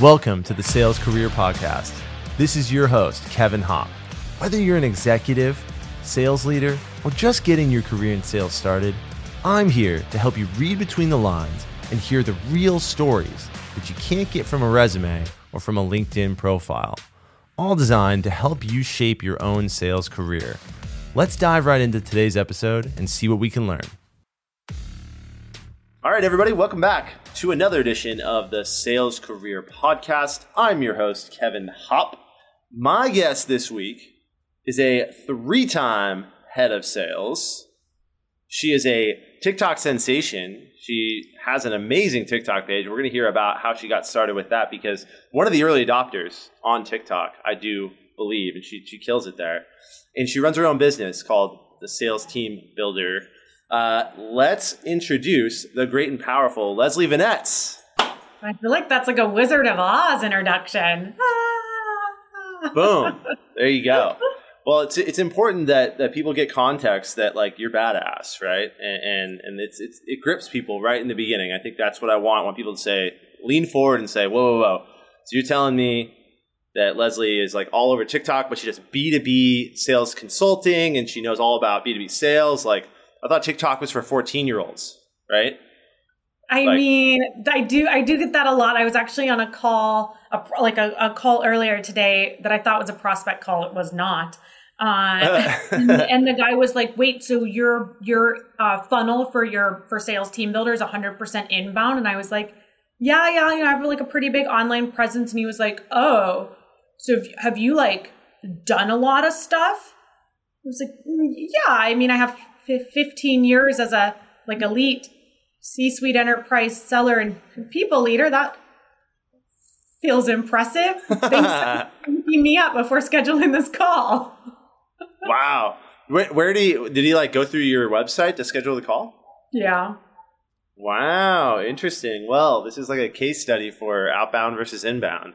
Welcome to the Sales Career Podcast. This is your host, Kevin Hopp. Whether you're an executive, sales leader, or just getting your career in sales started, I'm here to help you read between the lines and hear the real stories that you can't get from a resume or from a LinkedIn profile, all designed to help you shape your own sales career. Let's dive right into today's episode and see what we can learn. All right, everybody, welcome back to another edition of the Sales Career Podcast. I'm your host, Kevin Hopp. My guest this week is a three time head of sales. She is a TikTok sensation. She has an amazing TikTok page. We're going to hear about how she got started with that because one of the early adopters on TikTok, I do believe, and she, she kills it there. And she runs her own business called the Sales Team Builder uh, let's introduce the great and powerful Leslie Venetz. I feel like that's like a Wizard of Oz introduction. Boom. There you go. Well, it's it's important that, that people get context that like you're badass, right? And and, and it's, it's it grips people right in the beginning. I think that's what I want. I want people to say, lean forward and say, whoa, whoa, whoa. So you're telling me that Leslie is like all over TikTok, but she does B2B sales consulting and she knows all about B2B sales. Like I thought TikTok was for 14 year olds, right? I like, mean, I do I do get that a lot. I was actually on a call, a, like a, a, call earlier today that I thought was a prospect call. It was not. Uh, and, and, the guy was like, "Wait, so your your uh, funnel for your for sales team builder is 100% inbound?" And I was like, "Yeah, yeah, you know, I have like a pretty big online presence." And he was like, "Oh, so have you like done a lot of stuff?" I was like, mm, "Yeah, I mean, I have 15 years as a like elite C-suite enterprise seller and people leader. That feels impressive. Thanks for keeping me up before scheduling this call. wow. Where, where did he did he like go through your website to schedule the call? Yeah. Wow, interesting. Well, this is like a case study for outbound versus inbound.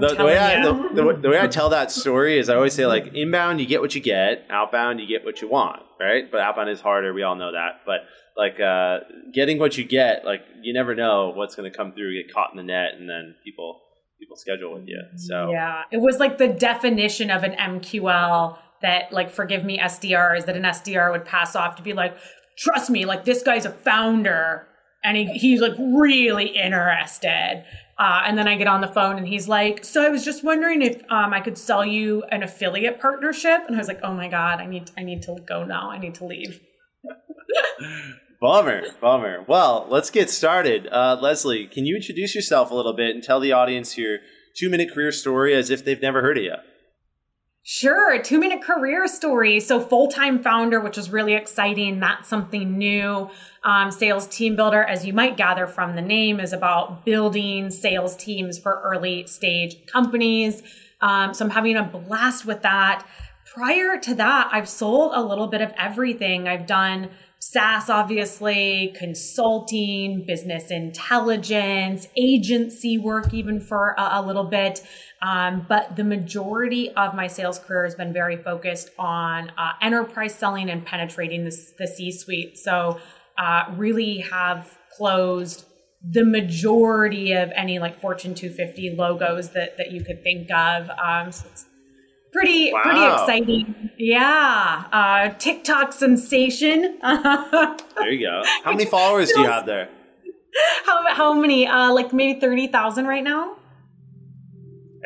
The, the, way I, the, the, way I tell that story is I always say like inbound you get what you get, outbound you get what you want, right? But outbound is harder. We all know that. But like uh, getting what you get, like you never know what's going to come through, get caught in the net, and then people people schedule with you. So yeah, it was like the definition of an MQL that like forgive me SDRs that an SDR would pass off to be like, trust me, like this guy's a founder and he, he's like really interested. Uh, and then I get on the phone and he's like, "So I was just wondering if um, I could sell you an affiliate partnership." And I was like, "Oh my god, I need I need to go now. I need to leave." bummer, bummer. Well, let's get started. Uh, Leslie, can you introduce yourself a little bit and tell the audience your two minute career story as if they've never heard of you? Sure, two minute career story. So, full time founder, which is really exciting. That's something new. Um, sales team builder, as you might gather from the name, is about building sales teams for early stage companies. Um, so, I'm having a blast with that. Prior to that, I've sold a little bit of everything. I've done SaaS, obviously, consulting, business intelligence, agency work, even for a, a little bit. Um, but the majority of my sales career has been very focused on uh, enterprise selling and penetrating the, the C suite. So, uh, really have closed the majority of any like Fortune 250 logos that, that you could think of. Um, so it's pretty wow. pretty exciting. Yeah, uh, TikTok sensation. there you go. How many followers do you have there? How how many? Uh, like maybe thirty thousand right now.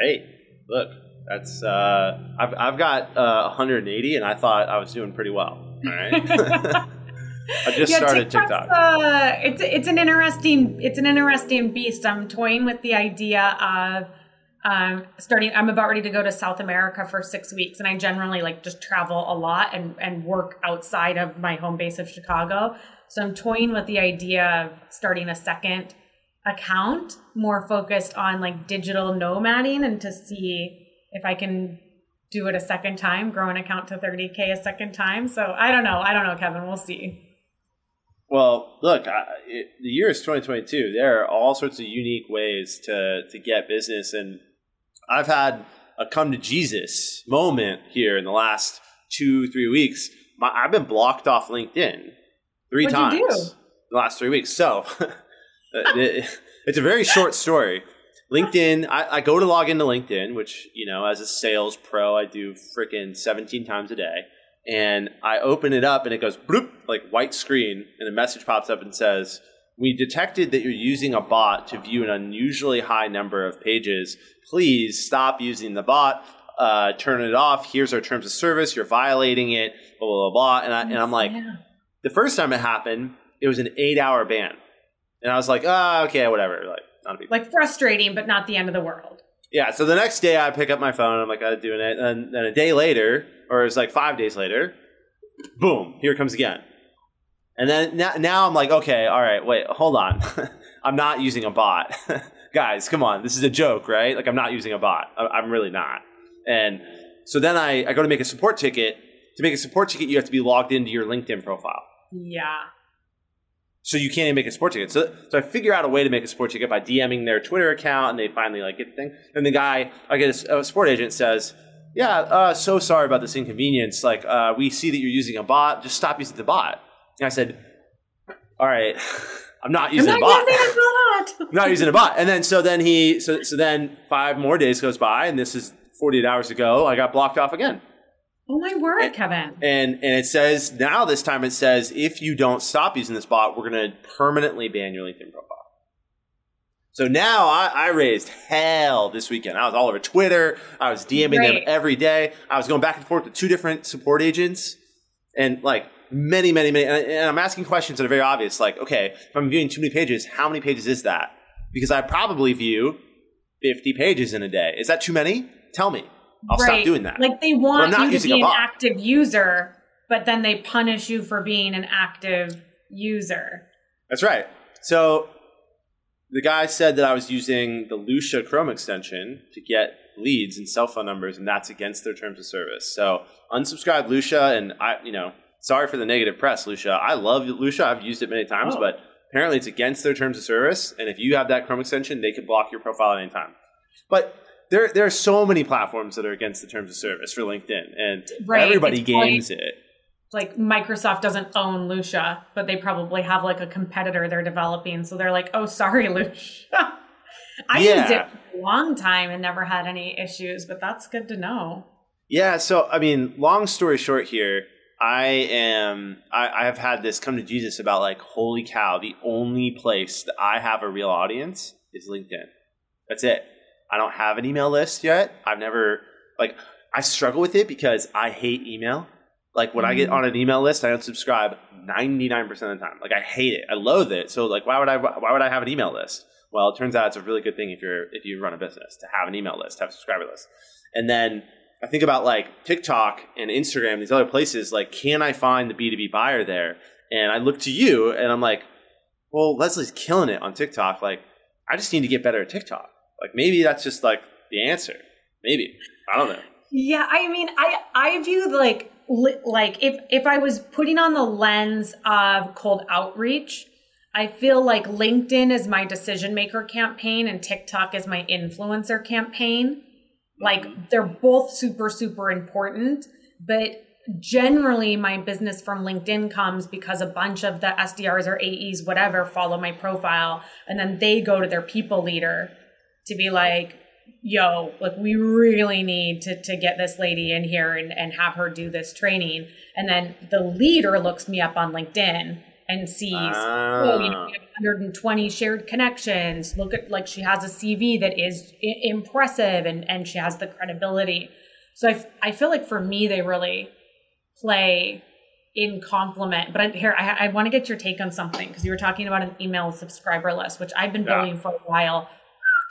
Hey, look, that's uh, I've I've got uh, 180, and I thought I was doing pretty well. All right. I just yeah, started TikTok. Uh, it's it's an interesting it's an interesting beast. I'm toying with the idea of um, starting i'm about ready to go to south america for six weeks and i generally like just travel a lot and, and work outside of my home base of chicago so i'm toying with the idea of starting a second account more focused on like digital nomading and to see if i can do it a second time grow an account to 30k a second time so i don't know i don't know kevin we'll see well, look, I, it, the year is 2022. There are all sorts of unique ways to to get business, and I've had a come to Jesus moment here in the last two, three weeks. My, I've been blocked off LinkedIn 3 What'd times the last three weeks. So it, it's a very short story. LinkedIn, I, I go to log into LinkedIn, which, you know, as a sales pro, I do freaking 17 times a day. And I open it up and it goes bloop, like white screen, and a message pops up and says, We detected that you're using a bot to view an unusually high number of pages. Please stop using the bot. Uh, turn it off. Here's our terms of service. You're violating it. Blah blah blah. blah. And, I, and I'm like, Yeah. the first time it happened, it was an eight hour ban, and I was like, ah, okay, whatever. Like, not a big like frustrating, but not the end of the world. yeah, so the next day I pick up my phone. I'm like, I'm doing it. And then a day later, or it's like five days later, boom, here it comes again. And then now, now I'm like, okay, all right, wait, hold on. I'm not using a bot. Guys, come on. This is a joke, right? Like, I'm not using a bot. I'm really not. And so then I, I go to make a support ticket. To make a support ticket, you have to be logged into your LinkedIn profile. Yeah. So you can't even make a support ticket. So, so I figure out a way to make a support ticket by DMing their Twitter account, and they finally like get the thing. And the guy, I get a, support agent says, "Yeah, uh, so sorry about this inconvenience. Like, uh, we see that you're using a bot. Just stop using the bot." And I said, "All right, I'm not using I'm a bot. using a bot. I'm not using a bot." And then so then he so so then five more days goes by, and this is 48 hours ago. I got blocked off again. Oh my word, And- Kevin. And and it says now this time it says if you don't stop using this bot, we're going to permanently ban your LinkedIn profile. So now I, I raised hell this weekend. I was all over Twitter. I was DMing them every day. I was going back and forth with two different support agents, and like many, many, many. And, and I'm asking questions that are very obvious. Like, okay, if I'm viewing too many pages, how many pages is that? Because I probably view 50 pages in a day. Is that too many? Tell me. I'll stop Right. doing that. Like they want you to be an active user, but then they punish you for being an active user. That's right. So the guy said that I was using the Lusha Chrome extension to get leads and cell phone numbers, and that's against their terms of service. So unsubscribe Lusha, and I, you know, sorry for the negative press, Lusha. I love Lusha. I've used it many times, Oh. but apparently it's against their terms of service. And if you have that Chrome extension, they can block your profile at any time. But there, there are so many platforms that are against the terms of service for LinkedIn, and Right. everybody It's like- games it. Like Microsoft doesn't own Lusha, but they probably have like a competitor they're developing. So they're like, oh, sorry, Lusha. I used it for a long time and never had any issues, but that's good to know. Yeah, so I mean, long story short here, I am I, I have had this come to Jesus about like, holy cow, the only place that I have a real audience is LinkedIn. That's it. I don't have an email list yet. I've never like I struggle with it because I hate email. Like when I get Mhm. on an email list, I don't subscribe 99% of the time. Like I hate it. I loathe it. So like why would I why would I have an email list? Well, it turns out it's a really good thing if you're if you run a business to have an email list, have a subscriber list. And then I think about like TikTok and Instagram, these other places, like, can I find the B2B buyer there? And I look to you and I'm like, well, Leslie's killing it on TikTok. Like, I just need to get better at TikTok. Like, maybe that's just like the answer. Maybe. I don't know. Yeah, I mean, I I view like li- like if if I was putting on the lens of cold outreach, I feel like LinkedIn is my decision maker campaign and TikTok is my influencer campaign. Like mm-hmm. they're both super super important, but generally my business from LinkedIn comes because a bunch of the SDRs or AEs whatever follow my profile and then they go to their people leader to be like yo, like we really need to, to get this lady in here and, and have her do this training. And then the leader looks me up on LinkedIn and sees, oh, you know, we ah. have 120 shared connections. Look at like she has a CV that is I- impressive and, and she has the credibility. So I, f- I feel like for me, they really play in complement. But I, here, I, I want to get your take on something because you were talking about an email subscriber list, which I've been Yeah. building for a while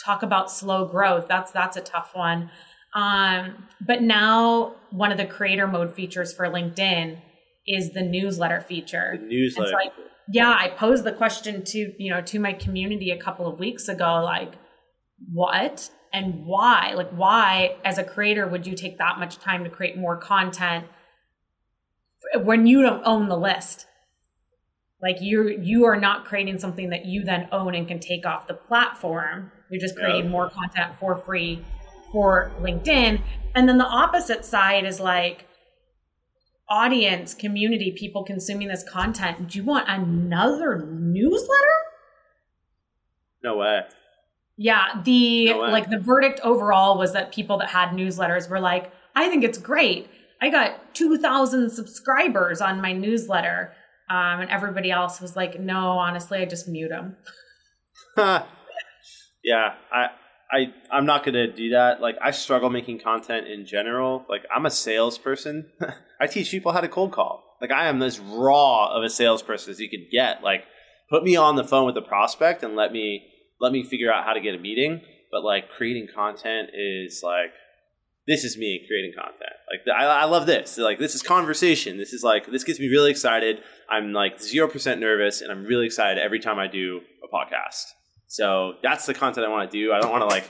talk about slow growth. That's that's a tough one. Um, but now one of the creator mode features for linkedin is the newsletter feature. The newsletter. so I, yeah i posed the question to you know to my community a couple of weeks ago like what? And why? Like why as a creator would you take that much time to create more content when you don't own the list? Like you you are not creating something that you then own and can take off the platform you're just creating Yeah. more content for free for linkedin and then the opposite side is like audience community people consuming this content do you want another newsletter no way. Yeah, the no like the verdict overall was that people that had newsletters were like, I think it's great. I got 2,000 subscribers on my newsletter. Um, and everybody else was like, no, honestly, I just mute them. yeah, I, I, I'm not gonna do that. Like, I struggle making content in general. Like, I'm a salesperson. I teach people how to cold call. Like, I am as raw of a salesperson as you could get. Like, put me on the phone with a prospect and let me let me figure out how to get a meeting. But like, creating content is like this is me creating content. Like I, I love this. Like this is conversation. This is like this gets me really excited. I'm like zero percent nervous, and I'm really excited every time I do a podcast. So that's the content I want to do. I don't want to like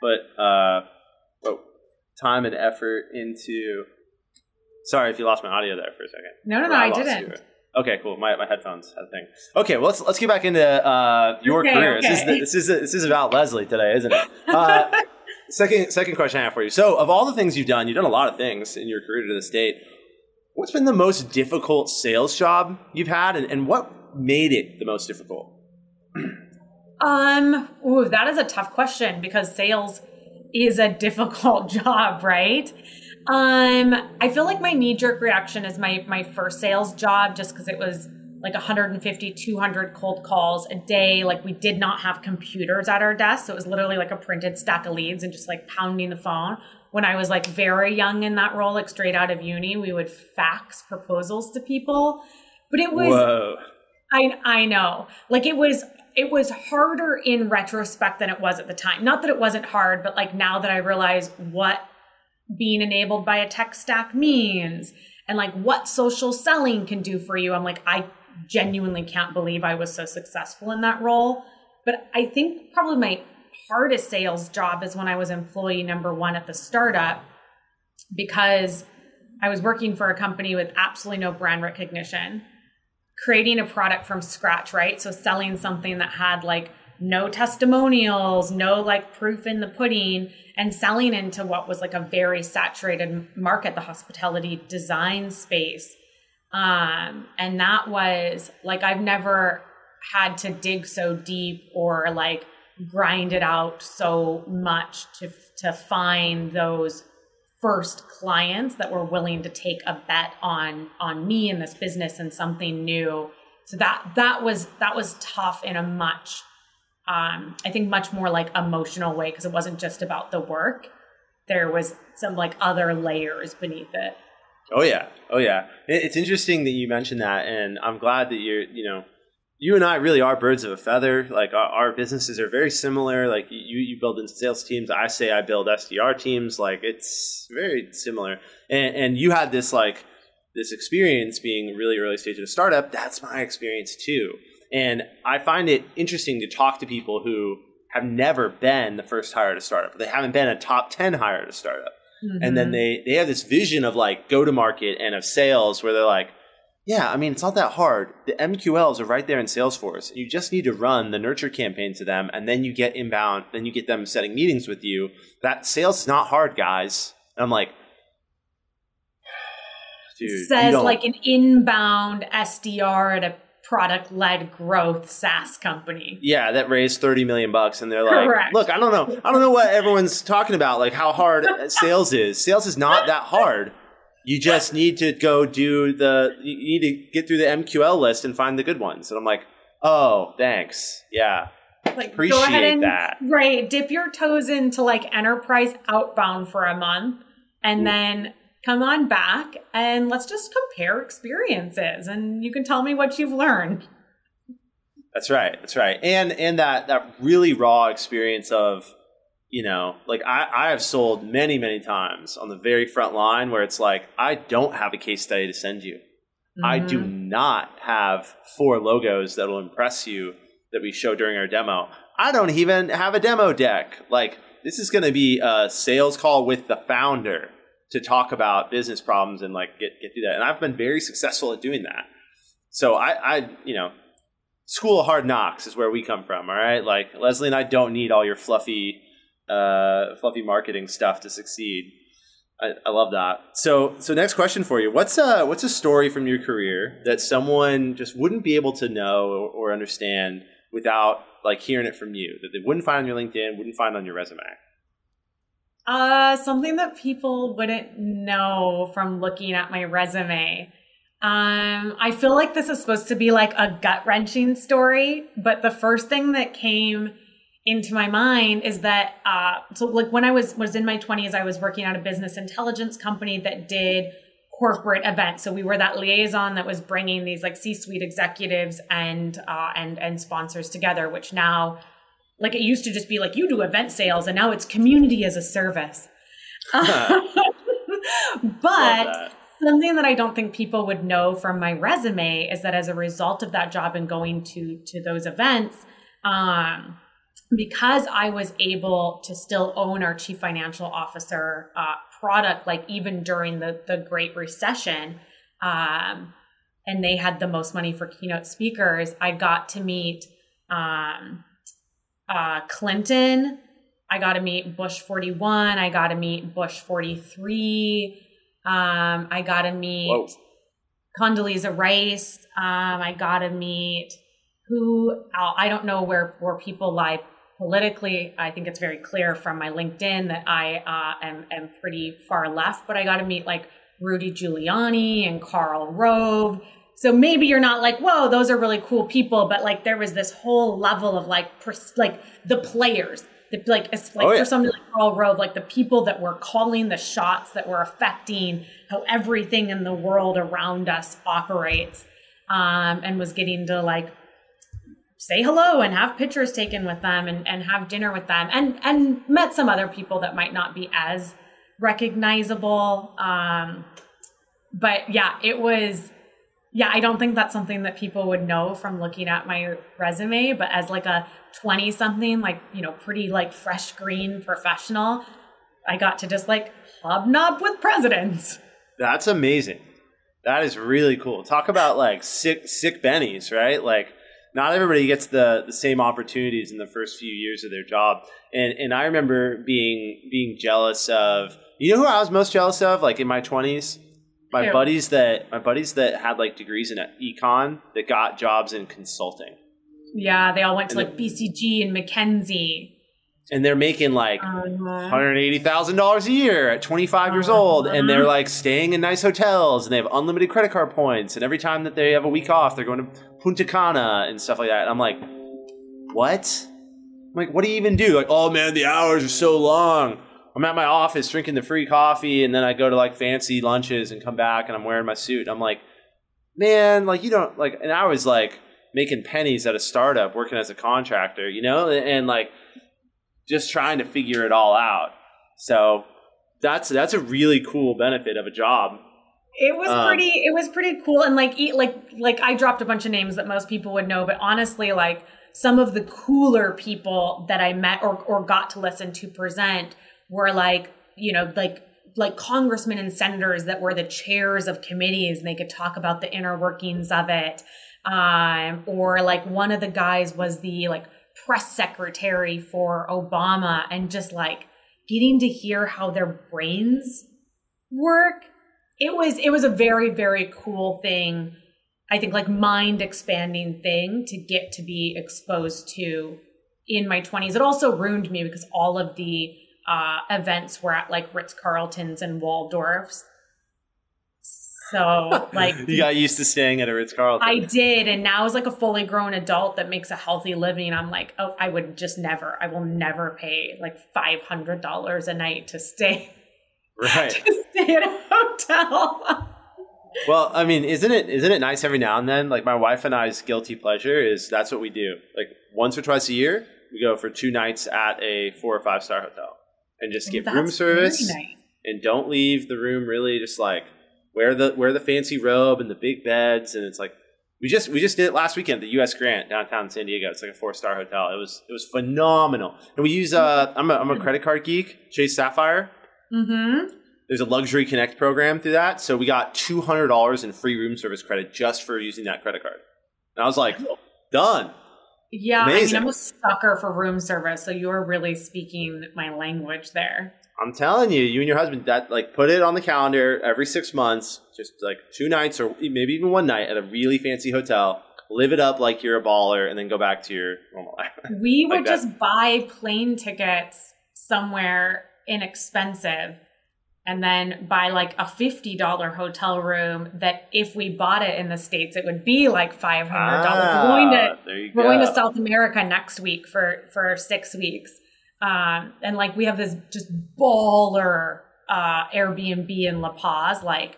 put uh, oh, time and effort into. Sorry if you lost my audio there for a second. No, no, no, I, I didn't. You. Okay, cool. My, my headphones had a thing. Okay, well let's let's get back into uh, your okay, career. Okay. This is the, this is this is about Leslie today, isn't it? Uh, second second question I have for you. So, of all the things you've done, you've done a lot of things in your career to this date. What's been the most difficult sales job you've had, and, and what made it the most difficult? Um, ooh, that is a tough question because sales is a difficult job, right? Um, I feel like my knee jerk reaction is my my first sales job just because it was like 150 200 cold calls a day like we did not have computers at our desk so it was literally like a printed stack of leads and just like pounding the phone when i was like very young in that role like straight out of uni we would fax proposals to people but it was Whoa. i i know like it was it was harder in retrospect than it was at the time not that it wasn't hard but like now that i realize what being enabled by a tech stack means and like what social selling can do for you i'm like i genuinely can't believe I was so successful in that role. But I think probably my hardest sales job is when I was employee number one at the startup because I was working for a company with absolutely no brand recognition, creating a product from scratch, right? So selling something that had like no testimonials, no like proof in the pudding, and selling into what was like a very saturated market, the hospitality design space. Um, and that was like, I've never had to dig so deep or like grind it out so much to, to find those first clients that were willing to take a bet on on me and this business and something new. So that that was that was tough in a much um, i think much more like emotional way because it wasn't just about the work. There was some like other layers beneath it. Oh yeah, oh yeah. It's interesting that you mentioned that, and I'm glad that you're, you know, you and I really are birds of a feather. Like our, our businesses are very similar. Like you, you build in sales teams. I say I build SDR teams. Like it's very similar. And, and you had this like this experience being really early stage of a startup. That's my experience too. And I find it interesting to talk to people who have never been the first hire at a startup. They haven't been a top ten hire at a startup Mm-hmm. And then mm-hmm. they they have this vision of like go to market and of sales where they're like, yeah, I mean it's not that hard. The MQLs are right there in Salesforce. You just need to run the nurture campaign to them, and then you get inbound. Then you get them setting meetings with you. That sales is not hard, guys. And I'm like, dude, says like an inbound SDR at a product led growth SaaS company. Yeah, that raised 30 million bucks and they're like, Correct. "Look, I don't know. I don't know what everyone's talking about like how hard sales is. Sales is not that hard. You just need to go do the you need to get through the MQL list and find the good ones." And I'm like, "Oh, thanks. Yeah." Like appreciate and, that. Right, dip your toes into like enterprise outbound for a month and Ooh. then come on back and let's just compare experiences and you can tell me what you've learned. That's right. That's right. And and that that really raw experience of, you know, like I, I have sold many, many times on the very front line where it's like, I don't have a case study to send you. Mm-hmm. I do mm-hmm. not have four logos that will impress you that we show during our demo. I don't even have a demo deck. Like this is going to be a sales call with the founder to talk about business problems and like get get through that. And I've been very successful at doing that. So I, I you know, school of hard knocks is where we come from. All right, like Leslie and I don't need all your fluffy, uh, fluffy marketing stuff to succeed. I, I love that. So, so next question for you: What's a what's a story from your career that someone just wouldn't be able to know or, or understand without like hearing it from you that they wouldn't find on your LinkedIn, wouldn't find on your resume? Uh, something that people wouldn't know from looking at my resume. Um, I feel like this is supposed to be like a gut wrenching story, but the first thing that came into my mind is that uh, so like when I was was in my 20s, I was working at a business intelligence company that did corporate events. So we were that liaison that was bringing these like C-suite executives and uh, and and sponsors together, which now like it used to just be like you do event sales, and now it's community as a service. but something that I don't think people would know from my resume is that as a result of that job and going to to those events, um, because I was able to still own our chief financial officer uh, product, like even during the the Great Recession, um, and they had the most money for keynote speakers, I got to meet um, uh, Clinton. I got to meet Bush 41. I got to meet Bush 43. Um, I got to meet Whoa. Condoleezza Rice. Um, I got to meet who I don't know where where people lie politically. I think it's very clear from my LinkedIn that I uh, am am pretty far left, but I got to meet like Rudy Giuliani and Karl Rove. So maybe you're not like, whoa, those are really cool people, but like there was this whole level of like, pers- like the players, the, like, it's like oh, yeah. for somebody like Karl Rove, like the people that were calling the shots that were affecting how everything in the world around us operates, um, and was getting to like say hello and have pictures taken with them and, and have dinner with them and and met some other people that might not be as recognizable um, but yeah it was yeah, I don't think that's something that people would know from looking at my resume, but as like a 20 something, like, you know, pretty like fresh green professional, I got to just like hobnob with presidents. That's amazing. That is really cool. Talk about like sick sick bennies, right? Like not everybody gets the the same opportunities in the first few years of their job. And and I remember being being jealous of you know who I was most jealous of like in my 20s? my Ew. buddies that my buddies that had like degrees in econ that got jobs in consulting. Yeah, they all went to and like BCG and McKinsey. And they're making like uh-huh. hundred eighty thousand dollars a year at twenty five uh-huh. years old, and they're like staying in nice hotels, and they have unlimited credit card points, and every time that they have a week off, they're going to Punta Cana and stuff like that. And I'm like, what? I'm like, what do you even do? Like, oh man, the hours are so long. I'm at my office drinking the free coffee, and then I go to like fancy lunches and come back, and I'm wearing my suit. I'm like, man, like you don't like. And I was like making pennies at a startup, working as a contractor, you know, and, and like just trying to figure it all out. So that's that's a really cool benefit of a job. It was um, pretty. It was pretty cool, and like like like I dropped a bunch of names that most people would know, but honestly, like some of the cooler people that I met or or got to listen to present were like, you know, like like congressmen and senators that were the chairs of committees and they could talk about the inner workings of it. Um, or like one of the guys was the like press secretary for Obama and just like getting to hear how their brains work. It was it was a very very cool thing. I think like mind expanding thing to get to be exposed to in my 20s. It also ruined me because all of the uh, events were at like Ritz Carltons and Waldorfs. So like you got used to staying at a Ritz Carlton. I did, and now as like a fully grown adult that makes a healthy living, I'm like, oh, I would just never, I will never pay like five hundred dollars a night to stay, right? To stay at a hotel. well, I mean, isn't it isn't it nice every now and then? Like my wife and I's guilty pleasure is that's what we do. Like once or twice a year, we go for two nights at a four or five star hotel and just get room service nice. and don't leave the room really just like wear the wear the fancy robe and the big beds and it's like we just we just did it last weekend the U.S. Grant downtown San Diego. It's like a four star hotel. It was it was phenomenal. And we use uh I'm a I'm a credit card geek, Chase Sapphire. Mm-hmm. There's a luxury connect program through that, so we got two hundred dollars in free room service credit just for using that credit card. And I was like, done. Yeah, Amazing. I mean, I'm a sucker for room service, so you're really speaking my language there. I'm telling you, you and your husband that like put it on the calendar every six months, just like two nights or maybe even one night at a really fancy hotel. live it up like you're a baller, and then go back to your normal life. We Like would that. just buy plane tickets somewhere inexpensive and then buy like a $50 hotel room that if we bought it in the States, it would be like $500. we're going to Ah, we're go. going to South America next week for for six weeks, um, and like we have this just baller uh, Airbnb in La Paz, like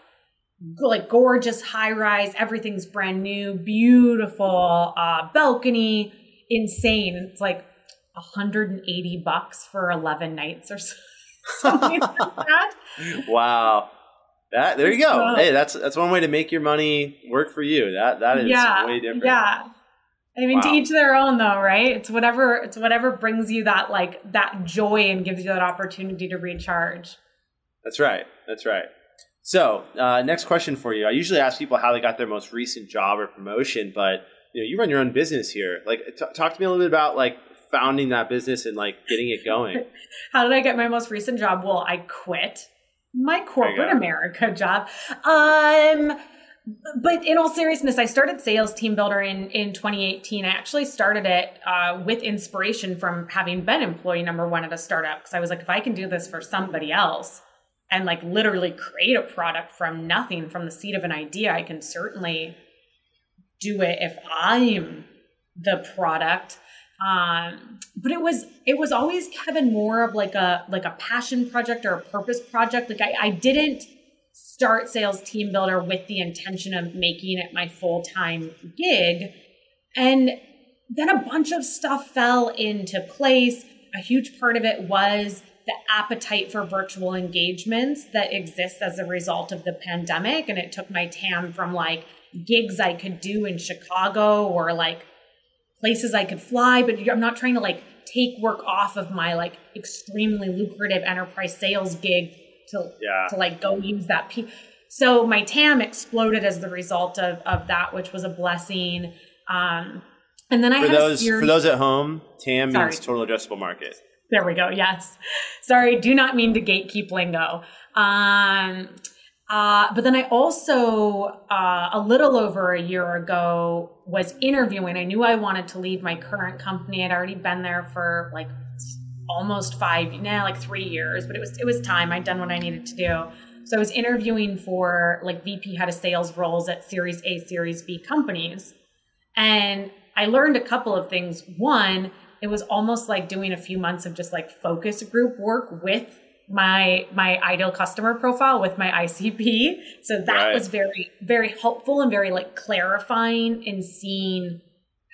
like gorgeous high rise, everything's brand new, beautiful uh, balcony, insane. It's like 180 bucks for 11 nights or so- something like that. wow. That there you go. Wow. Hey, that's that's one way to make your money work for you. That that is yeah, way different. yeah. I mean, to each their own, though, right? It's whatever. It's whatever brings you that like that joy and gives you that opportunity to recharge. That's right. That's right. So, uh, next question for you. I usually ask people how they got their most recent job or promotion, but you know, you run your own business here. Like, t- talk to me a little bit about like founding that business and like getting it going. How did I get my most recent job? Well, I quit my corporate. America job. Um, but in all seriousness, I started Sales Team Builder in in 2018. I actually started it uh, with inspiration from having been employee number one at a startup because I was like, if I can do this for somebody else and like literally create a product from nothing, from the seed of an idea, I can certainly do it if I'm the product um but it was it was always kevin more of like a like a passion project or a purpose project. Like i, I didn't start sales team builder with the intention of making it my full-time gig. And then a bunch of stuff fell into place. A huge part of it was the appetite for virtual engagements that exists as a result of the pandemic. And it took my tam from like gigs i could do in chicago or like places I could fly, but I'm not trying to like take work off of my like extremely lucrative enterprise sales gig to Yeah. to like go use that. P- so my TAM exploded as the result of of that, which was a blessing. Um, and then I For had those for those at home, TAM Sorry. means total addressable market. There we go. Yes. Sorry, do not mean to gatekeep lingo. Um, uh, but then I also, uh, a little over a year ago, was interviewing. I knew I wanted to leave my current company. I'd already been there for like almost five, now like three years, but it was it was time. I'd done what I needed to do. So I was interviewing for like VP head of sales roles at Series A, Series B companies. And I learned a couple of things. One, it was almost like doing a few months of just like focus group work with my my ideal customer profile with my ICP. So that Right. was very very helpful and very like clarifying in seeing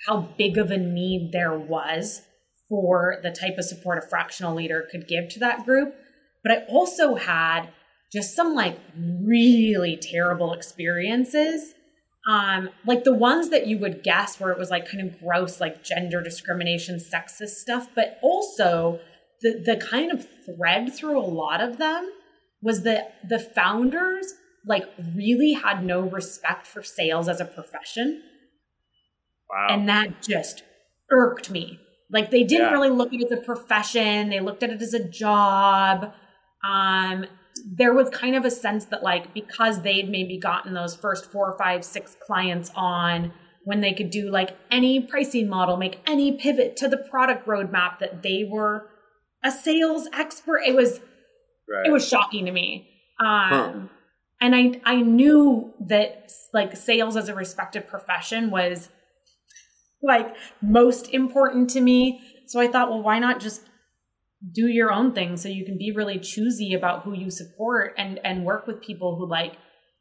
how big of a need there was for the type of support a fractional leader could give to that group. But I also had just some like really terrible experiences um like the ones that you would guess where it was like kind of gross like gender discrimination sexist stuff but also the the kind of thread through a lot of them was that the founders like really had no respect for sales as a profession Wow. and that just irked me like they didn't Yeah. really look at it as a profession they looked at it as a job um there was kind of a sense that like because they'd maybe gotten those first four five six clients on when they could do like any pricing model make any pivot to the product roadmap that they were a sales expert it was right. it was shocking to me um Huh. and i i knew that like sales as a respected profession was like most important to me so i thought well why not just do your own thing so you can be really choosy about who you support and and work with people who like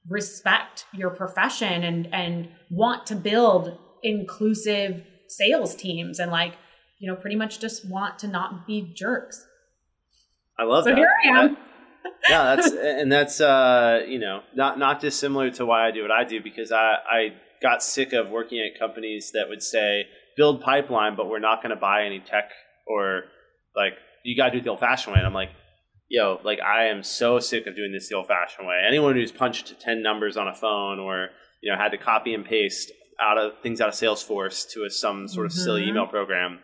respect your profession and and want to build inclusive sales teams and like you know pretty much just want to not be jerks I love so that. So here i am yeah, that's and that's uh, you know not not dissimilar to why I do what I do because I I got sick of working at companies that would say build pipeline, but we're not going to buy any tech or like you got to do it the old fashioned way. And I'm like, yo, like I am so sick of doing this the old fashioned way. Anyone who's punched ten numbers on a phone or you know had to copy and paste out of things out of Salesforce to a, some sort of silly Mhm. email program.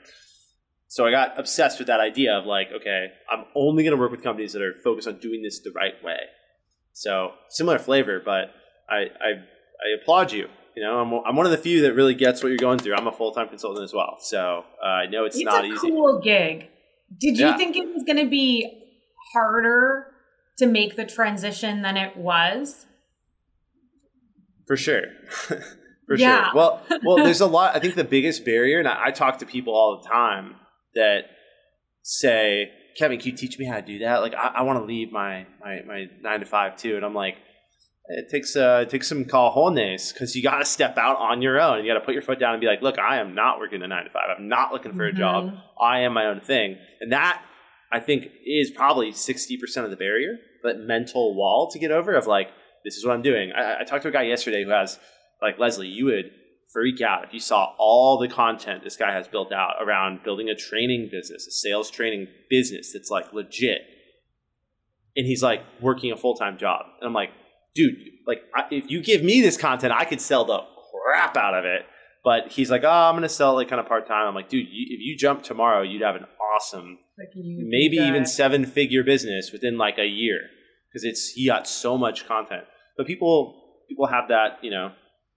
So I got obsessed with that idea of like, okay, I'm only going to work with companies that are focused on doing this the right way. So similar flavor, but I I, I applaud you You know, I'm, I'm one of the few that really gets what you're going through. I'm a full time consultant as well, so uh, I know it's, it's not a easy. Cool gig. Did you Yeah. think it was going to be harder to make the transition than it was? For sure. For Yeah. sure. Well, well, there's a lot. I think the biggest barrier, and I, I talk to people all the time that say, "Kevin, can you teach me how to do that?" Like, I, I want to leave my, my my nine to five too, and I'm like, it takes uh, it takes some cojones because you got to step out on your own. You got to put your foot down and be like, "Look, I am not working a nine to five. I'm not looking for a job. Mhm. I am my own thing," and that I think is probably sixty percent of the barrier, but mental wall to get over of like, this is what I'm doing. I, I talked to a guy yesterday who has like Leslie. You would freak out if you saw all the content this guy has built out around building a training business, a sales training business that's like legit. And he's like working a full time job, and I'm like, dude, like I, if you give me this content, I could sell the crap out of it. But he's like, oh, I'm gonna sell like kind of part time. I'm like, dude, you, if you jump tomorrow, you'd have an awesome Like maybe even seven figure business within like a year because it's he got so much content but people people have that you know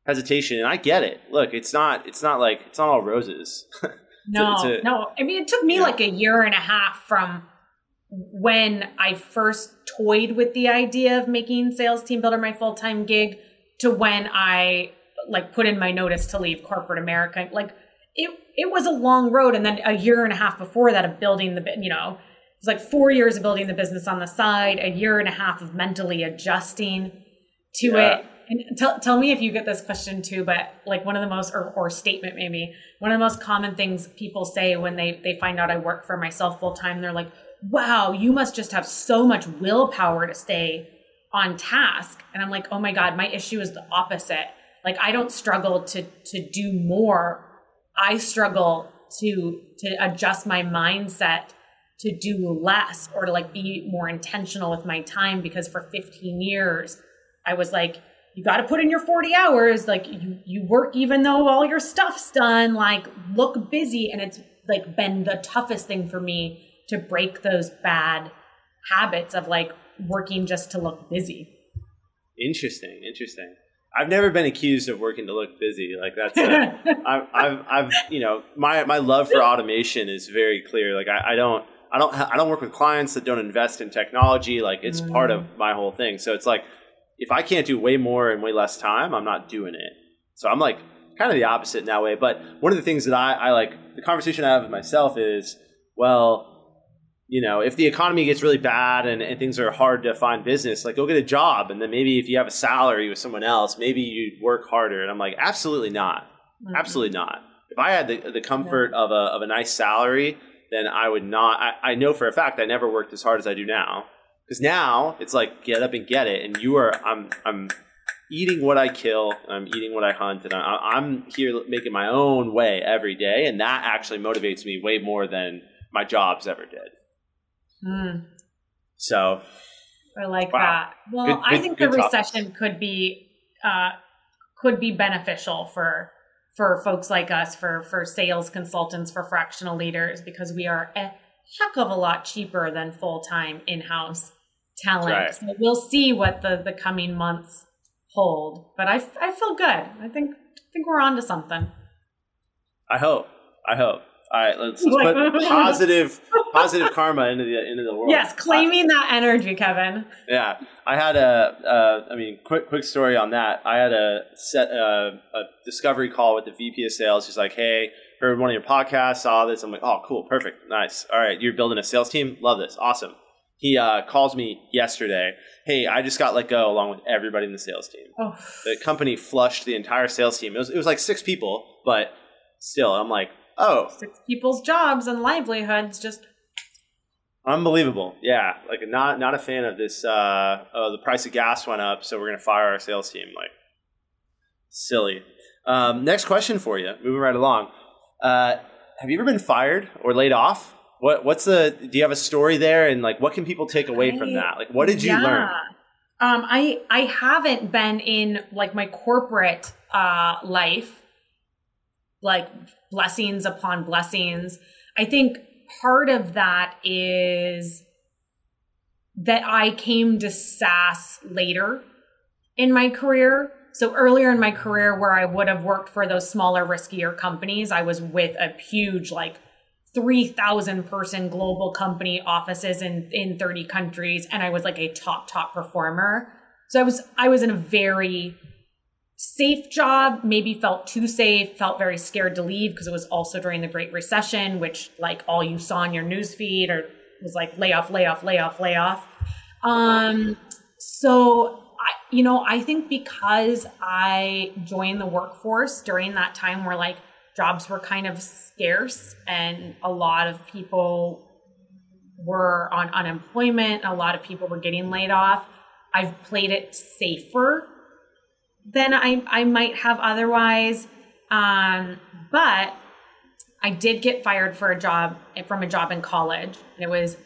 hesitation and i get it look it's not it's not like it's not all roses No, it's a- no. I mean, it took me Yeah. like a year and a half from when I first toyed with the idea of making Sales Team Builder my full time gig to when I like put in my notice to leave corporate America. Like it, it was a long road, and then a year and a half before that of building the, you know, it was like four years of building the business on the side, a year and a half of mentally adjusting to Yeah. it. And tell, tell me if you get this question too, but like one of the most, or, or statement maybe, one of the most common things people say when they, they find out I work for myself full time, they're like, wow, you must just have so much willpower to stay on task. And I'm like, oh my God, my issue is the opposite. Like I don't struggle to, to do more. I struggle to, to adjust my mindset to do less or to like be more intentional with my time because for 15 years I was like, you got to put in your 40 hours. Like you, you work even though all your stuff's done. Like look busy, and it's like been the toughest thing for me to break those bad habits of like working just to look busy. interesting interesting i've never been accused of working to look busy like that's uh, I've, I've, I've, you know, my, my love for automation is very clear. Like I, I don't, I don't, I don't work with clients that don't invest in technology. Like it's part of my whole thing. So it's like, if I can't do way more in way less time, I'm not doing it. So I'm like kind of the opposite in that way. But one of the things that I, I like, the conversation I have with myself is, well, you know, if the economy gets really bad and, and things are hard to find business, like go get a job. And then maybe if you have a salary with someone else, maybe you'd work harder. And I'm like, absolutely not. Mm-hmm. Absolutely not. If I had the, the comfort of a, of a nice salary, then I would not. I, I know for a fact I never worked as hard as I do now. Because now it's like get up and get it, and you are. I'm. I'm eating what I kill. And I'm eating what I hunt, and I, I'm here making my own way every day, and that actually motivates me way more than my jobs ever did. Mm. So I like Wow. that. Well, Good- I good- think the topics. recession could be uh, could be beneficial for for folks like us, for for sales consultants, for fractional leaders, because we are a heck of a lot cheaper than full time in house talent. Right. So we'll see what the the coming months hold. But I I feel good. I think I think we're on to something. I hope. I hope. All right, let's, let's put positive positive karma into the into the world. Yes, claiming that energy, Kevin. Yeah, I had a. Uh, I mean, quick quick story on that. I had a set uh, a discovery call with the VP of sales. He's like, "Hey, heard one of your podcasts, saw this." I'm like, "Oh, cool, perfect, nice. All right, you're building a sales team. Love this, awesome." He uh, calls me yesterday. Hey, I just got let go along with everybody in the sales team. Oh, The company flushed the entire sales team. It was it was like six people, but still, I'm like, oh, six people's jobs and livelihoods just Unbelievable. Yeah. Like not not a fan of this uh oh the price of gas went up, so we're gonna fire our sales team. Like silly. Um, next question for you, moving right along. Uh, have you ever been fired or laid off? What what's the do you have a story there and like what can people take away from that? Like what did you Yeah. learn? Um, I I haven't been in like my corporate uh, life, like blessings upon blessings. I think part of that is that I came to SaaS later in my career. So earlier in my career, where I would have worked for those smaller, riskier companies, I was with a huge, like 3,000 person global company offices in, in 30 countries. And I was like a top, top performer. So I was, I was in a very safe job, maybe felt too safe, felt very scared to leave because it was also during the Great Recession, which like all you saw in your newsfeed or was like layoff, layoff, layoff, layoff. Um, so I, you know, I think because I joined the workforce during that time where like jobs were kind of scarce and a lot of people were on unemployment, a lot of people were getting laid off. I've played it safer than I, I might have otherwise. Um, but I did get fired for a job from a job in college, and it was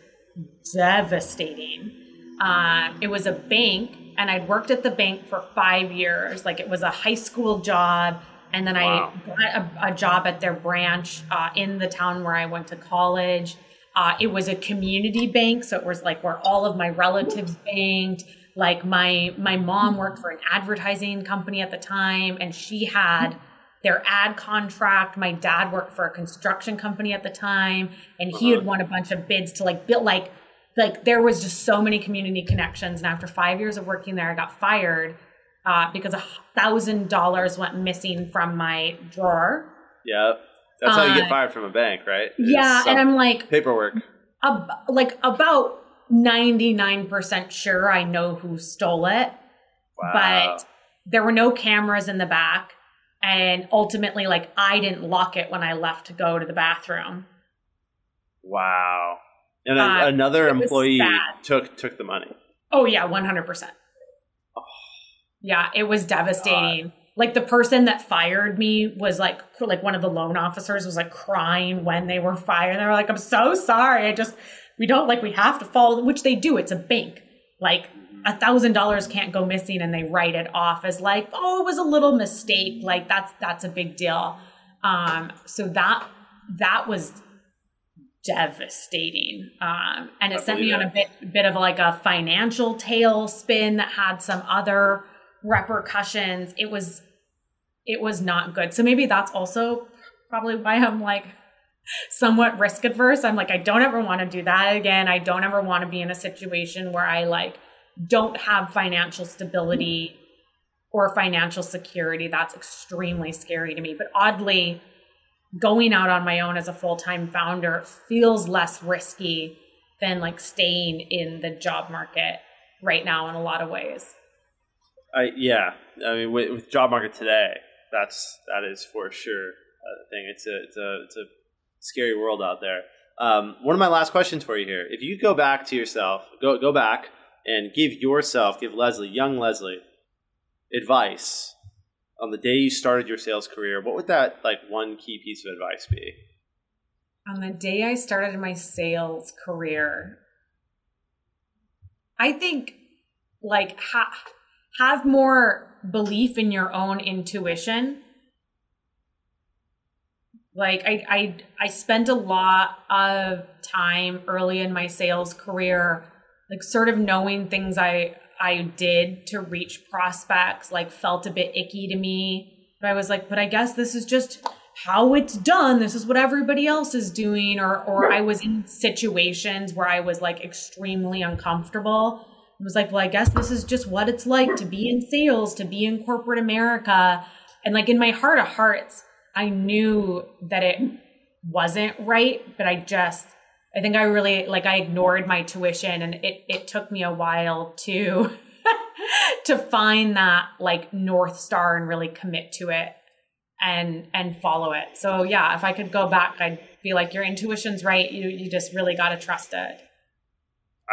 devastating. Um, it was a bank, and I'd worked at the bank for five years. Like it was a high school job, and then wow. I got a, a, job at their branch uh, in the town where I went to college. Uh, it was a community bank, so it was like where all of my relatives banked like my my mom worked for an advertising company at the time and she had their ad contract my dad worked for a construction company at the time and he had uh-huh. won a bunch of bids to like build like like there was just so many community connections and after five years of working there i got fired uh, because a thousand dollars went missing from my drawer yeah that's how you get uh, fired from a bank right yeah and i'm like paperwork ab- like about 99% sure I know who stole it. Wow. But there were no cameras in the back. And ultimately, like, I didn't lock it when I left to go to the bathroom. Wow. And uh, another employee took took the money. Oh yeah, 100%. Oh. Yeah, it was devastating. God. Like the person that fired me was like like one of the loan officers was like crying when they were fired. They were like, "I'm so sorry. I just we don't like we have to follow which they do it's a bank like a thousand dollars can't go missing and they write it off as like oh it was a little mistake like that's that's a big deal um so that that was devastating um and it sent me on a bit bit of like a financial tailspin that had some other repercussions it was it was not good so maybe that's also probably why i'm like somewhat risk adverse. I'm like, I don't ever want to do that again. I don't ever want to be in a situation where I like don't have financial stability or financial security. That's extremely scary to me. But oddly, going out on my own as a full time founder feels less risky than like staying in the job market right now in a lot of ways. I yeah, I mean with, with job market today, that's that is for sure a thing. It's a it's a it's a scary world out there. Um, one of my last questions for you here: If you go back to yourself, go go back and give yourself, give Leslie, young Leslie, advice on the day you started your sales career, what would that like one key piece of advice be? On the day I started my sales career, I think like ha- have more belief in your own intuition like I, I I spent a lot of time early in my sales career, like sort of knowing things I I did to reach prospects, like felt a bit icky to me. But I was like, but I guess this is just how it's done. This is what everybody else is doing. Or or I was in situations where I was like extremely uncomfortable. Was like, well, I guess this is just what it's like to be in sales, to be in corporate America. And like in my heart of hearts, I knew that it wasn't right, but I just I think I really like I ignored my tuition and it it took me a while to to find that like north star and really commit to it and and follow it. So yeah, if I could go back, I'd be like your intuition's right. You you just really got to trust it.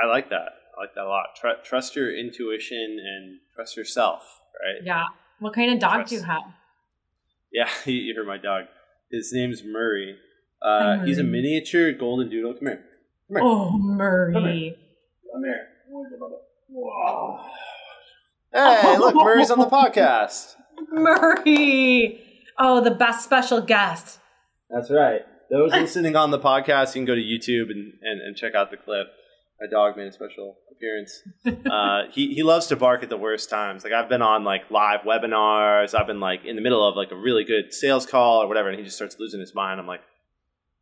I like that. I like that a lot. Tr- trust your intuition and trust yourself, right? Yeah. What kind of dog trust. do you have? Yeah, you heard my dog. His name's Murray. Uh, Murray. He's a miniature golden doodle. Come here. Come here. Oh, Murray. Come here. Come here. Whoa. Hey, look, Murray's on the podcast. Murray. Oh, the best special guest. That's right. Those listening on the podcast, you can go to YouTube and, and, and check out the clip. A dog made a special appearance. Uh, he he loves to bark at the worst times. Like I've been on like live webinars. I've been like in the middle of like a really good sales call or whatever, and he just starts losing his mind. I'm like,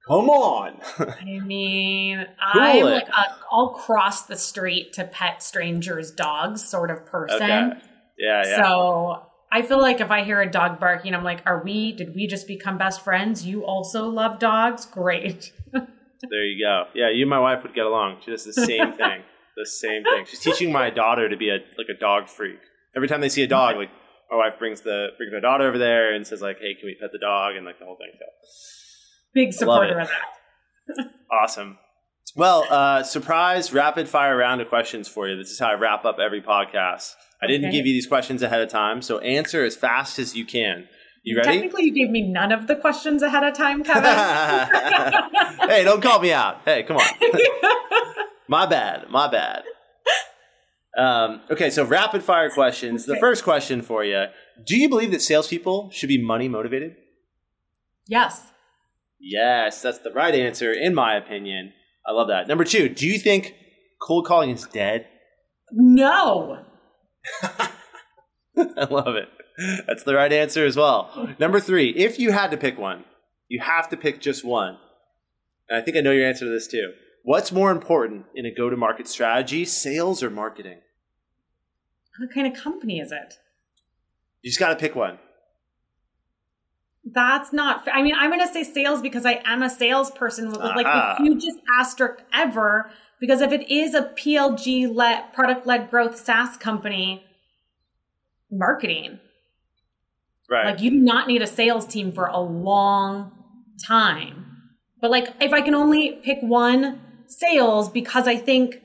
come on. I mean, I'm like a, I'll cross the street to pet strangers' dogs sort of person. Okay. Yeah, yeah. So I feel like if I hear a dog barking, I'm like, are we, did we just become best friends? You also love dogs? Great. there you go. Yeah, you and my wife would get along. She does the same thing. The same thing. She's teaching my daughter to be a like a dog freak. Every time they see a dog, like my wife brings the brings my daughter over there and says like, "Hey, can we pet the dog?" and like the whole thing. So big supporter of that. awesome. Well, uh, surprise rapid fire round of questions for you. This is how I wrap up every podcast. I didn't give you these questions ahead of time, so answer as fast as you can. You ready? Technically, you gave me none of the questions ahead of time, Kevin. hey, don't call me out. Hey, come on. my bad. My bad. Um, okay, so rapid fire questions. The first question for you Do you believe that salespeople should be money motivated? Yes. Yes, that's the right answer, in my opinion. I love that. Number two, do you think cold calling is dead? No. I love it. That's the right answer as well. Number three, if you had to pick one, you have to pick just one. And I think I know your answer to this too. What's more important in a go to market strategy, sales or marketing? What kind of company is it? You just got to pick one. That's not. I mean, I'm going to say sales because I am a salesperson with like the hugest asterisk ever. Because if it is a PLG led product led growth SaaS company, marketing. Right. Like you do not need a sales team for a long time. But like if I can only pick one sales because I think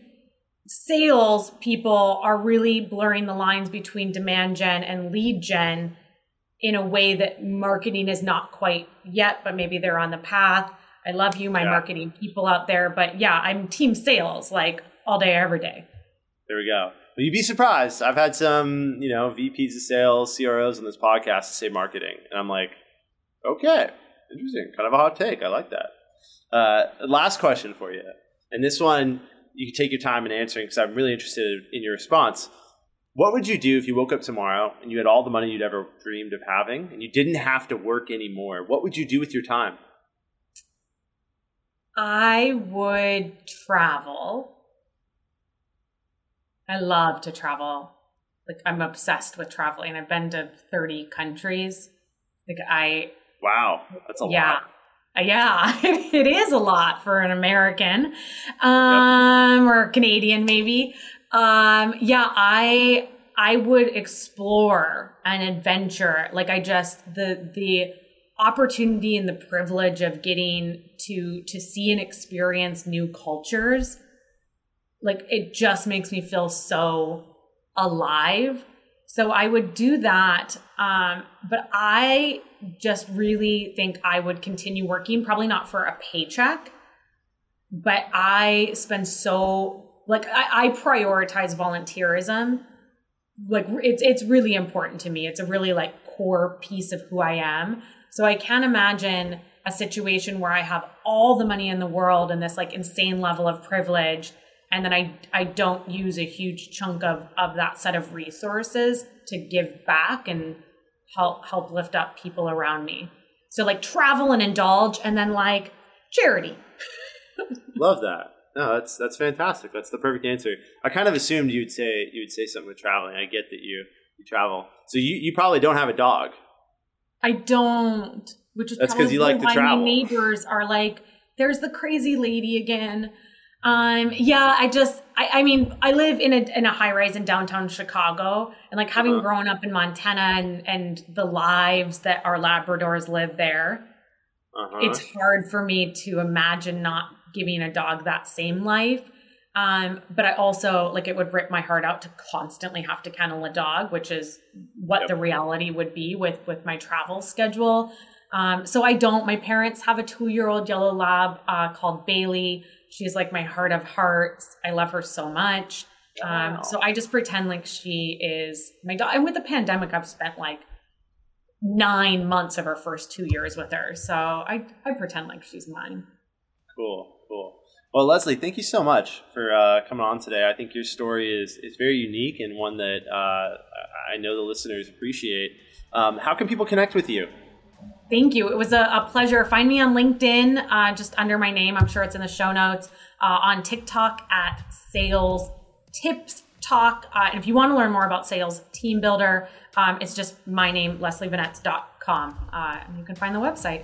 sales people are really blurring the lines between demand gen and lead gen in a way that marketing is not quite yet, but maybe they're on the path. I love you, my yeah. marketing people out there. But yeah, I'm team sales like all day, every day. There we go. But you'd be surprised. I've had some, you know, VPs of sales, CROs on this podcast to say marketing. And I'm like, okay, interesting. Kind of a hot take. I like that. Uh, last question for you. And this one, you can take your time in answering because I'm really interested in your response. What would you do if you woke up tomorrow and you had all the money you'd ever dreamed of having and you didn't have to work anymore? What would you do with your time? I would travel. I love to travel. Like I'm obsessed with traveling. I've been to 30 countries. Like I Wow, that's a lot. yeah. lot. Yeah, it is a lot for an American um, yep. or Canadian, maybe. Um, yeah, I I would explore an adventure. Like I just the the opportunity and the privilege of getting to to see and experience new cultures. Like it just makes me feel so alive. So I would do that. Um, but I just really think I would continue working, probably not for a paycheck, but I spend so like I, I prioritize volunteerism. Like it's it's really important to me. It's a really like core piece of who I am. So I can't imagine a situation where I have all the money in the world and this like insane level of privilege and then I I don't use a huge chunk of of that set of resources to give back and help help lift up people around me. So like travel and indulge and then like charity. Love that. No, that's that's fantastic. That's the perfect answer. I kind of assumed you'd say you would say something with traveling. I get that you you travel, so you you probably don't have a dog. I don't, which is that's because you like to travel. My neighbors are like, "There's the crazy lady again." Um, yeah, I just, I, I mean, I live in a in a high rise in downtown Chicago, and like having uh-huh. grown up in Montana and and the lives that our Labradors live there, uh-huh. it's hard for me to imagine not giving a dog that same life. Um, but I also like it would rip my heart out to constantly have to kennel a dog, which is what yep. the reality would be with with my travel schedule. Um, so I don't. My parents have a two year old yellow lab uh, called Bailey. She's like my heart of hearts. I love her so much. Um, wow. Um, so I just pretend like she is my dog. And with the pandemic, I've spent like nine months of her first two years with her. So I I pretend like she's mine. Cool. Cool. Well, Leslie, thank you so much for uh, coming on today. I think your story is, is very unique and one that uh, I know the listeners appreciate. Um, how can people connect with you? Thank you. It was a, a pleasure. Find me on LinkedIn, uh, just under my name. I'm sure it's in the show notes. Uh, on TikTok at Sales Tips Talk. Uh, and if you want to learn more about Sales Team Builder, um, it's just my name, leslievenetz.com. Uh, and you can find the website.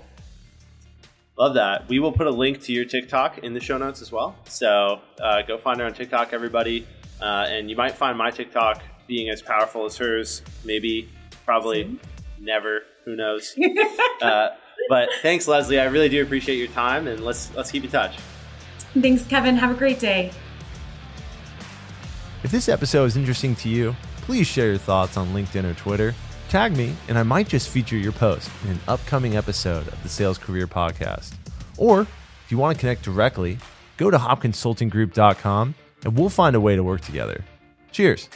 Love that. We will put a link to your TikTok in the show notes as well. So uh, go find her on TikTok, everybody. Uh, and you might find my TikTok being as powerful as hers. Maybe, probably, never. Who knows? uh, but thanks, Leslie. I really do appreciate your time, and let's let's keep in touch. Thanks, Kevin. Have a great day. If this episode is interesting to you, please share your thoughts on LinkedIn or Twitter Tag me, and I might just feature your post in an upcoming episode of the Sales Career Podcast. Or if you want to connect directly, go to hoppconsultinggroup.com and we'll find a way to work together. Cheers.